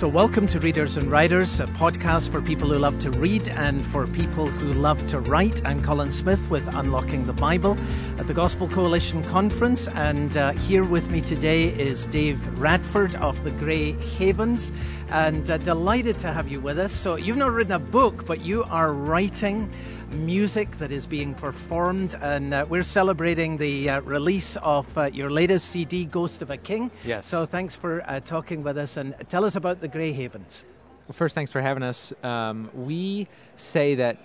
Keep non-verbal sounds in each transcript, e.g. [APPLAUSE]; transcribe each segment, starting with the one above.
So, welcome to Readers and Writers, a podcast for people who love to read and for people who love to write. I'm Colin Smith with Unlocking the Bible at the Gospel Coalition Conference, and uh, here with me today is Dave Radford of the Grey Havens, and uh, delighted to have you with us. So, you've not written a book, but you are writing music that is being performed, and uh, we're celebrating the uh, release of uh, your latest CD, Ghost of a King. Yes. So thanks for uh, talking with us, and tell us about the Grey Havens. Well, first, thanks for having us. Um, we say that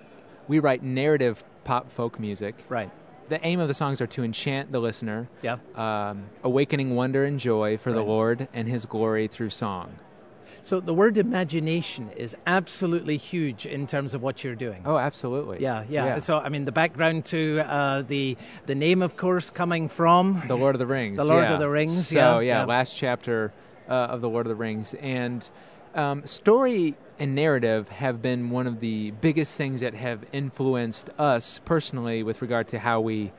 we write narrative pop folk music. Right. The aim of the songs are to enchant the listener, Yeah. um, awakening wonder and joy for the Lord and His glory through song. So the word imagination is absolutely huge in terms of what you're doing. Oh, absolutely. Yeah, yeah, Yeah. So I mean, the background to uh, the the name, of course, coming from The Lord of the Rings. [LAUGHS] The Lord of the Rings, So, yeah, yeah, yeah. last chapter uh, of The Lord of the Rings. And um, story and narrative have been one of the biggest things that have influenced us personally with regard to how we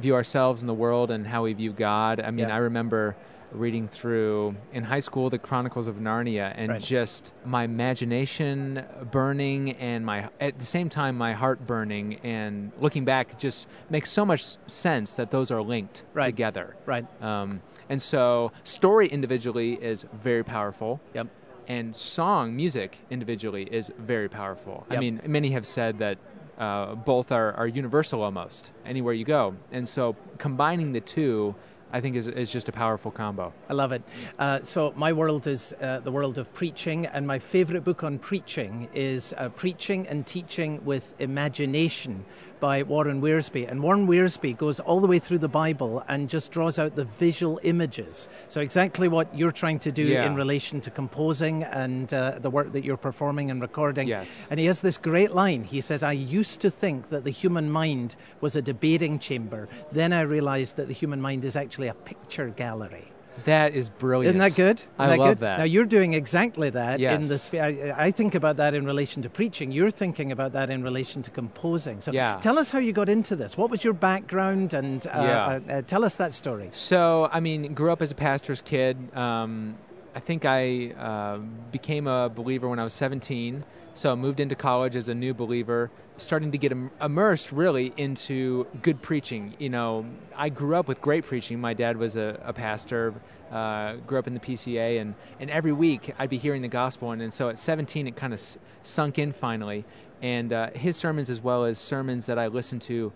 view ourselves in the world and how we view God. I mean, Yeah. I remember reading through in high school the Chronicles of Narnia and Right. just my imagination burning and my at the same time my heart burning and looking back just makes so much sense that those are linked Right. together. right. Um, and so, story individually is very powerful, Yep. and song music individually is very powerful. I mean, many have said that uh, both are, are universal almost anywhere you go. And so, combining the two, I think, is, is just a powerful combo. I love it. Uh, so my world is uh, the world of preaching, and my favorite book on preaching is uh, Preaching and Teaching with Imagination by Warren Wiersbe. And Warren Wiersbe goes all the way through the Bible and just draws out the visual images. So exactly what you're trying to do Yeah. in relation to composing and uh, the work that you're performing and recording. Yes. And he has this great line. He says, I used to think that the human mind was a debating chamber. Then I realized that the human mind is actually a picture gallery. That is brilliant. Isn't that good? Isn't I that love good? that. Now you're doing exactly that in Yes. the sphere. I, I think about that in relation to preaching. You're thinking about that in relation to composing. So Yeah. tell us how you got into this. What was your background? And uh, Yeah. uh, uh, tell us that story. So, I mean, grew up as a pastor's kid. Um, I think I uh, became a believer when I was 17. So, I moved into college as a new believer, starting to get im- immersed really into good preaching. You know, I grew up with great preaching. My dad was a, a pastor, uh, grew up in the PCA, and, and every week I'd be hearing the gospel. And, and so at 17, it kind of s- sunk in finally. And uh, his sermons, as well as sermons that I listened to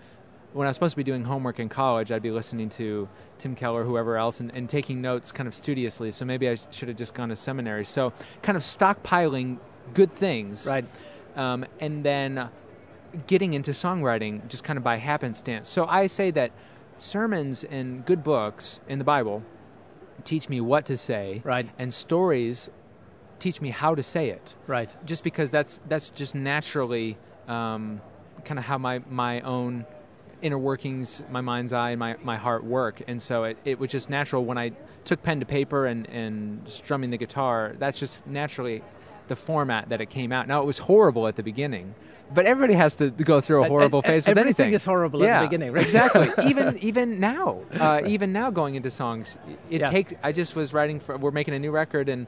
when I was supposed to be doing homework in college, I'd be listening to Tim Keller, whoever else, and, and taking notes kind of studiously. So maybe I should have just gone to seminary. So kind of stockpiling good things, Right. Um, and then getting into songwriting just kind of by happenstance. So I say that sermons and good books in the Bible teach me what to say, Right. and stories teach me how to say it Right. just because that's that's just naturally um, kind of how my my own inner workings, my mind's eye, and my, my heart work, and so it, it was just natural when I took pen to paper and and strumming the guitar. That's just naturally the format that it came out. Now it was horrible at the beginning, but everybody has to go through a horrible phase with anything. everything anything. is horrible at the beginning, right? exactly. [LAUGHS] even even now, uh, even now going into songs, it Yeah. takes. I just was writing for. We're making a new record and.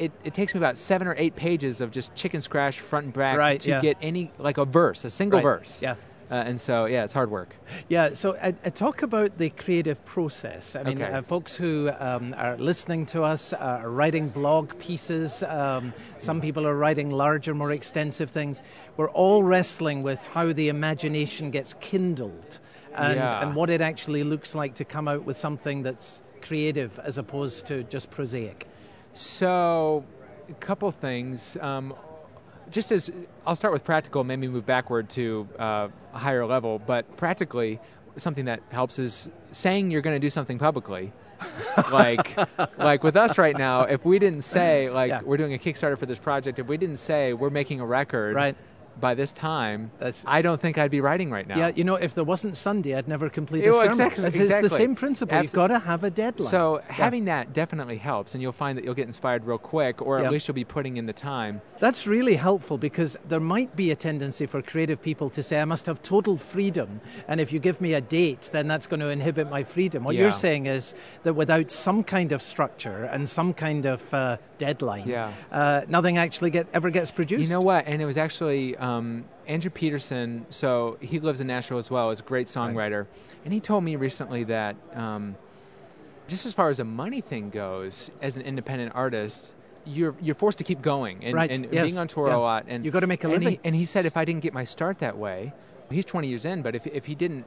It, it takes me about seven or eight pages of just chicken scratch front and back Right, to yeah. get any like a verse, a single Right, verse. yeah. Uh, and so yeah, it's hard work. Yeah, so uh, uh, talk about the creative process. I mean, Okay. uh, folks who um, are listening to us uh, are writing blog pieces. Um, some people are writing larger, more extensive things. We're all wrestling with how the imagination gets kindled and, Yeah. and what it actually looks like to come out with something that's creative as opposed to just prosaic. So, a couple things. Um, just as I'll start with practical, maybe move backward to uh, a higher level. But practically, something that helps is saying you're going to do something publicly. [LAUGHS] like, like with us right now, if we didn't say like Yeah. we're doing a Kickstarter for this project, if we didn't say we're making a record, Right. By this time, That's- I don't think I'd be writing right now. Yeah, you know, if there wasn't Sunday, I'd never complete a well, sermon. exactly- It's, it's the same principle. You've got to have a deadline. So Yeah. having that definitely helps, and you'll find that you'll get inspired real quick, or Yeah. at least you'll be putting in the time. That's really helpful because there might be a tendency for creative people to say, I must have total freedom, and if you give me a date, then that's going to inhibit my freedom. What Yeah. you're saying is that without some kind of structure and some kind of uh, deadline, Yeah. uh, nothing actually get, ever gets produced. You know what? And it was actually um, Andrew Peterson. So he lives in Nashville as well. Is a great songwriter, and he told me recently that um, just as far as a money thing goes, as an independent artist. You're, you're forced to keep going and, Right, and yes, being on tour yeah. a lot and You've got to make a and living. He, and he said if I didn't get my start that way, he's 20 years in, but if if he didn't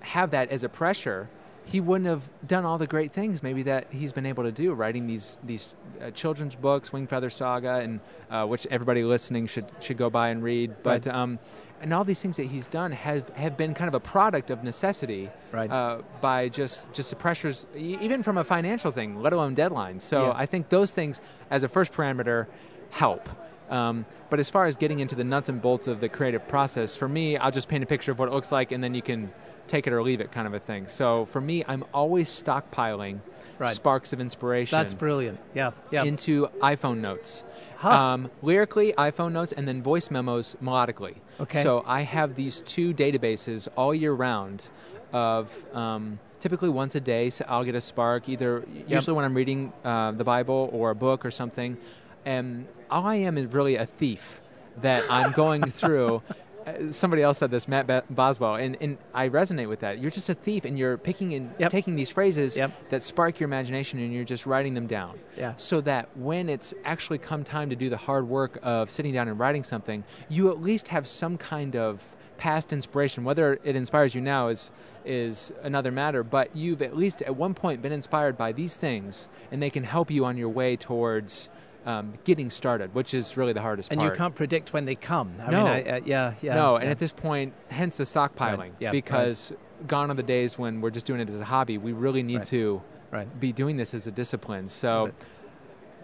have that as a pressure, he wouldn't have done all the great things maybe that he's been able to do, writing these these uh, children's books, Wing Feather Saga, and uh, which everybody listening should should go by and read. But Right. um, and all these things that he's done have have been kind of a product of necessity, Right. uh, by just just the pressures, even from a financial thing, let alone deadlines. So Yeah. I think those things, as a first parameter, help. Um, but as far as getting into the nuts and bolts of the creative process, for me, I'll just paint a picture of what it looks like, and then you can take it or leave it, kind of a thing. So for me, I'm always stockpiling Right. sparks of inspiration That's brilliant. Yeah, yeah. into iPhone notes. Huh. Um, lyrically, iPhone notes, and then voice memos melodically. Okay. So I have these two databases all year round of um, typically once a day. So I'll get a spark, either usually when I'm reading uh, the Bible or a book or something. And all I am is really a thief that I'm going through. [LAUGHS] Uh, Somebody else said this, Matt Boswell, and, and I resonate with that. You're just a thief, and you're picking and Yep. taking these phrases Yep. that spark your imagination, and you're just writing them down Yeah. so that when it's actually come time to do the hard work of sitting down and writing something, you at least have some kind of past inspiration. Whether it inspires you now is is another matter, but you've at least at one point been inspired by these things, and they can help you on your way towards um, getting started, which is really the hardest and part. you can't predict when they come. I No. mean, I, uh, yeah, yeah. no, yeah. and at this point, hence the stockpiling, Right, yeah, because gone are the days when we're just doing it as a hobby. We really need Right. to right. be doing this as a discipline. So Right.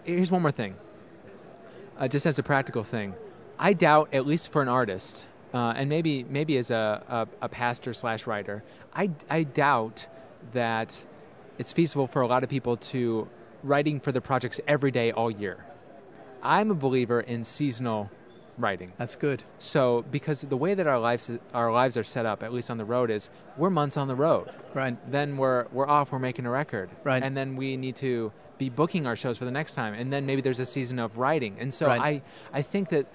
here's one more thing, uh, just as a practical thing. I doubt, at least for an artist, uh, and maybe maybe as a, a, a pastor slash writer, I, I doubt that it's feasible for a lot of people to writing for the projects every day all year. I'm a believer in seasonal writing. That's good. So because the way that our lives our lives are set up, at least on the road, is we're months on the road Right. then we're we're off. We're making a record, Right. And then we need to be booking our shows for the next time, and then maybe there's a season of writing. And so Right. I I think that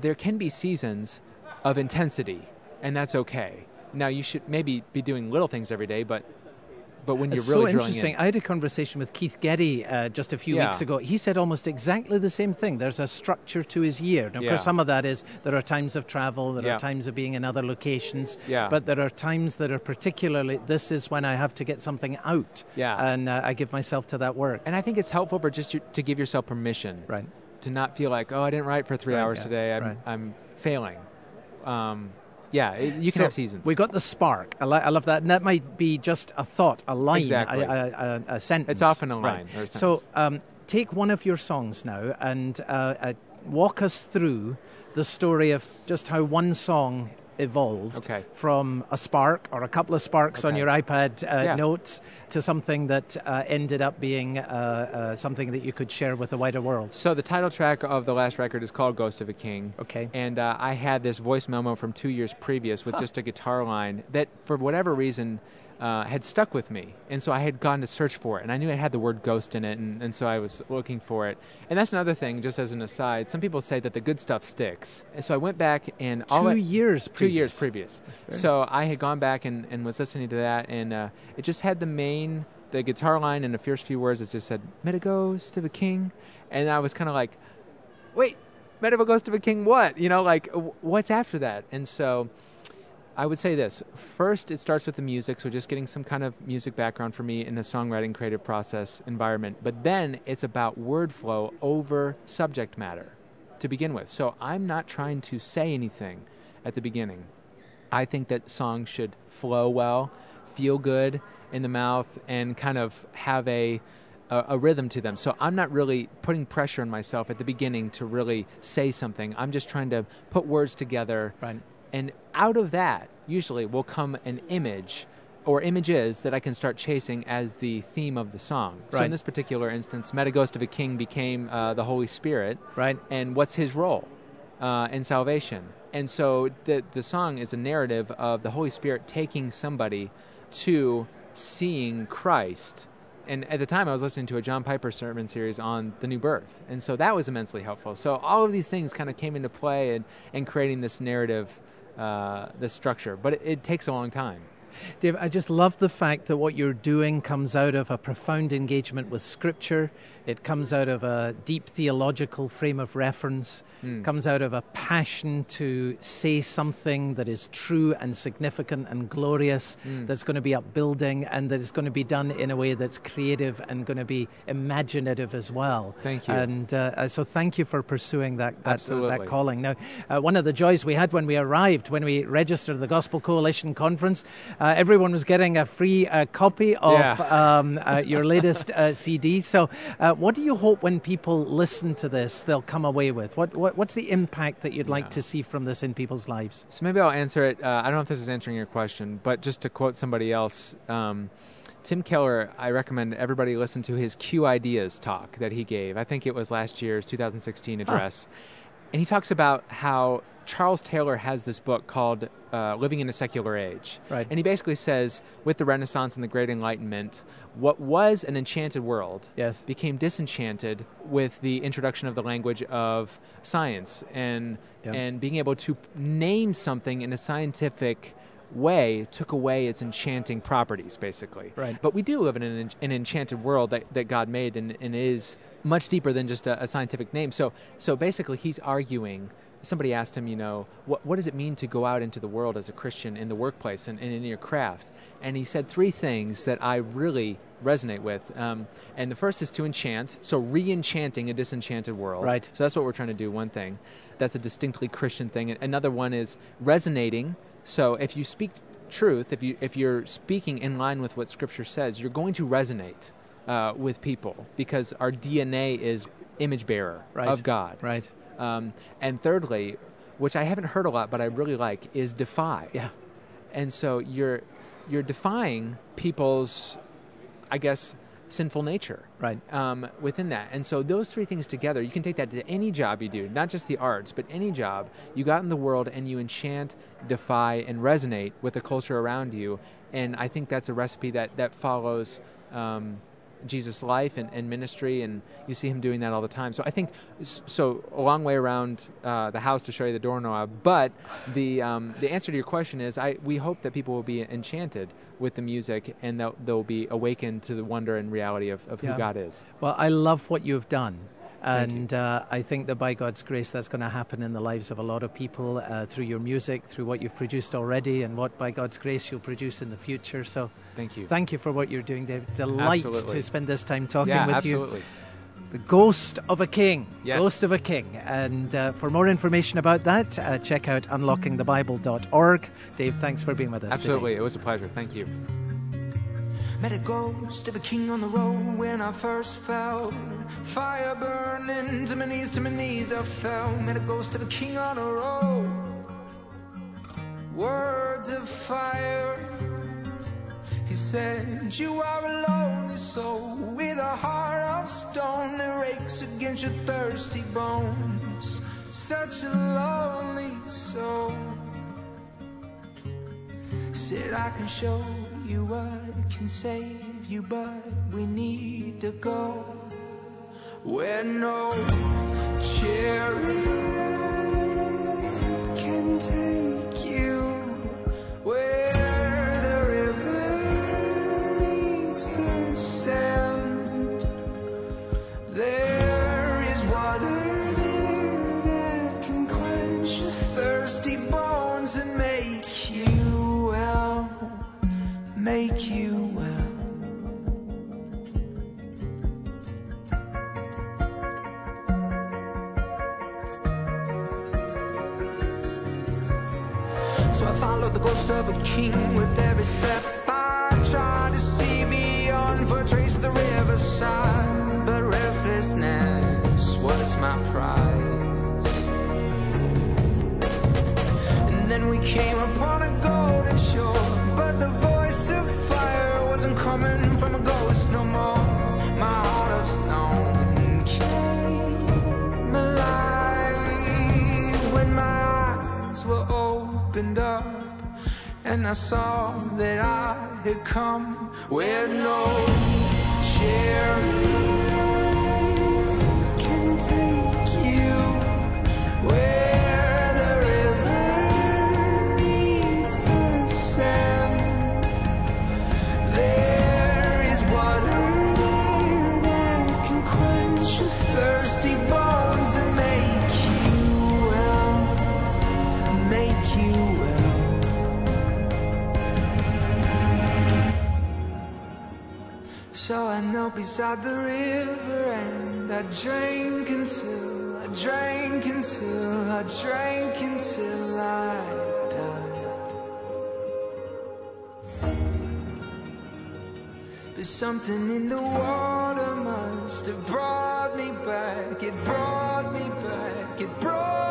there can be seasons of intensity, and that's okay. Now you should maybe be doing little things every day, but but when you're It's really so interesting. in, I had a conversation with Keith Getty uh, just a few Yeah. weeks ago. He said almost exactly the same thing. There's a structure to his year. Now, of course, some of that is there are times of travel, there Yeah. are times of being in other locations, Yeah. but there are times that are particularly, this is when I have to get something out. Yeah. And uh, I give myself to that work. and I think it's helpful for just your, to give yourself permission, Right. to not feel like, oh, I didn't write for three Right, hours yeah, today. I'm right. I'm failing. Um, yeah, it, you can So have seasons. We got the spark. I, li- I love that. And that might be just a thought, a line, Exactly. a, a, a, sentence. It's often a Right. line or a So um, take one of your songs now and uh, uh, walk us through the story of just how one song evolved Okay. from a spark or a couple of sparks on your iPad uh, Yeah. notes to something that uh, ended up being uh, uh, something that you could share with the wider world. So the title track of the last record is called "Ghost of a King." Okay. And uh, I had this voice memo from two years previous with just a guitar line that, for whatever reason, uh, had stuck with me. And so I had gone to search for it, and I knew it had the word "ghost" in it, and, and so I was looking for it. And that's another thing, just as an aside. Some people say that the good stuff sticks, and so I went back and all Two it- years two years previous. previous. So I had gone back and, and was listening to that, and uh, it just had the main, the guitar line and the first few words. It just said "Met a ghost of a king," and I was kind of like, "Wait, Met of a ghost of a king? What? You know, like w- what's after that?" And so I would say this: first, it starts with the music, so just getting some kind of music background for me in a songwriting creative process environment. But then it's about word flow over subject matter to begin with. So I'm not trying to say anything at the beginning. I think that songs should flow well, feel good in the mouth, and kind of have a a, a rhythm to them. So I'm not really putting pressure on myself at the beginning to really say something. I'm just trying to put words together. Right. And out of that, usually will come an image or images that I can start chasing as the theme of the song. So in this particular instance, Meta Ghost of a King became uh, the Holy Spirit. Right. And what's his role uh, in salvation? And so the, the song is a narrative of the Holy Spirit taking somebody to seeing Christ. And at the time, I was listening to a John Piper sermon series on the new birth. And so that was immensely helpful. So all of these things kind of came into play and, and creating this narrative, uh, this structure. But it, it takes a long time. Dave, I just love the fact that what you're doing comes out of a profound engagement with Scripture. It comes out of a deep theological frame of reference, comes out of a passion to say something that is true and significant and glorious, that's going to be upbuilding, and that is going to be done in a way that's creative and going to be imaginative as well. Thank you. And uh, so thank you for pursuing that, that, Absolutely. that calling. Now, uh, one of the joys we had when we arrived, when we registered the Gospel Coalition conference, uh, everyone was getting a free uh, copy of Yeah. [LAUGHS] um, uh, your latest uh, CD. So, uh, what do you hope when people listen to this, they'll come away with? What, what What's the impact that you'd like to see from this in people's lives? So maybe I'll answer it. Uh, I don't know if this is answering your question, but just to quote somebody else, um, Tim Keller, I recommend everybody listen to his Q Ideas talk that he gave. I think it was last year's 2016 address. And he talks about how Charles Taylor has this book called uh, Living in a Secular Age. Right. And he basically says, with the Renaissance and the Great Enlightenment, what was an enchanted world Yes. became disenchanted with the introduction of the language of science and Yeah. and being able to name something in a scientific way took away its enchanting properties basically Right. but we do live in an, an enchanted world that, that god made and, and is much deeper than just a, a scientific name so so basically he's arguing somebody asked him you know what, what does it mean to go out into the world as a christian in the workplace and, and in your craft? And he said three things that i really resonate with. Um, and the first is to enchant so re-enchanting a disenchanted world. Right. so that's what we're trying to do one thing. That's a distinctly christian thing. Another one is resonating. So if you speak truth if you if you're speaking in line with what scripture says you're going to resonate uh, with people because our dna is image bearer Right. of god. Right. Um, and thirdly which i haven't heard a lot but i really like is defy Yeah. and so you're you're defying people's i guess sinful nature Right. um, within that and so those three things together you can take that to any job you do not just the arts but any job you got in the world and you enchant defy and resonate with the culture around you and i think that's a recipe that that follows um, Jesus' life and, and ministry, and you see him doing that all the time. So I think so. A long way around uh, the house to show you the doorknob, but the um, the answer to your question is, I we hope that people will be enchanted with the music and they'll, they'll be awakened to the wonder and reality of, of Yeah. who God is. Well, I love what you've done. And uh, I think that by God's grace, that's going to happen in the lives of a lot of people uh, through your music, through what you've produced already, and what by God's grace you'll produce in the future. So Thank you. thank you for what you're doing, David. Delight Absolutely. to spend this time talking yeah, with absolutely. you. The Ghost of a King. Yes. Ghost of a King. And uh, for more information about that, uh, check out unlockingthebible.org. Dave, thanks for being with us Absolutely. today. It was a pleasure. Thank you. Met a ghost of a king on the road when I first fell. Fire burning to my knees, to my knees I fell. Met a ghost of a king on the road. Words of fire. He said, You are a lonely soul with a heart of stone that rakes against your thirsty bones. Such a lonely soul. Said I can show you what can save you, but we need to go. Where no chariot can take treat you well. So I followed the ghost of a king with every step. I tried to see beyond for trace the riverside, but restlessness was my prize. And then we came upon. Opened up. And I saw that I had come where no chariot can take you. Where Beside the river and I drank until I drank until I drank until I died. But something in the water must have brought me back. It brought me back. It brought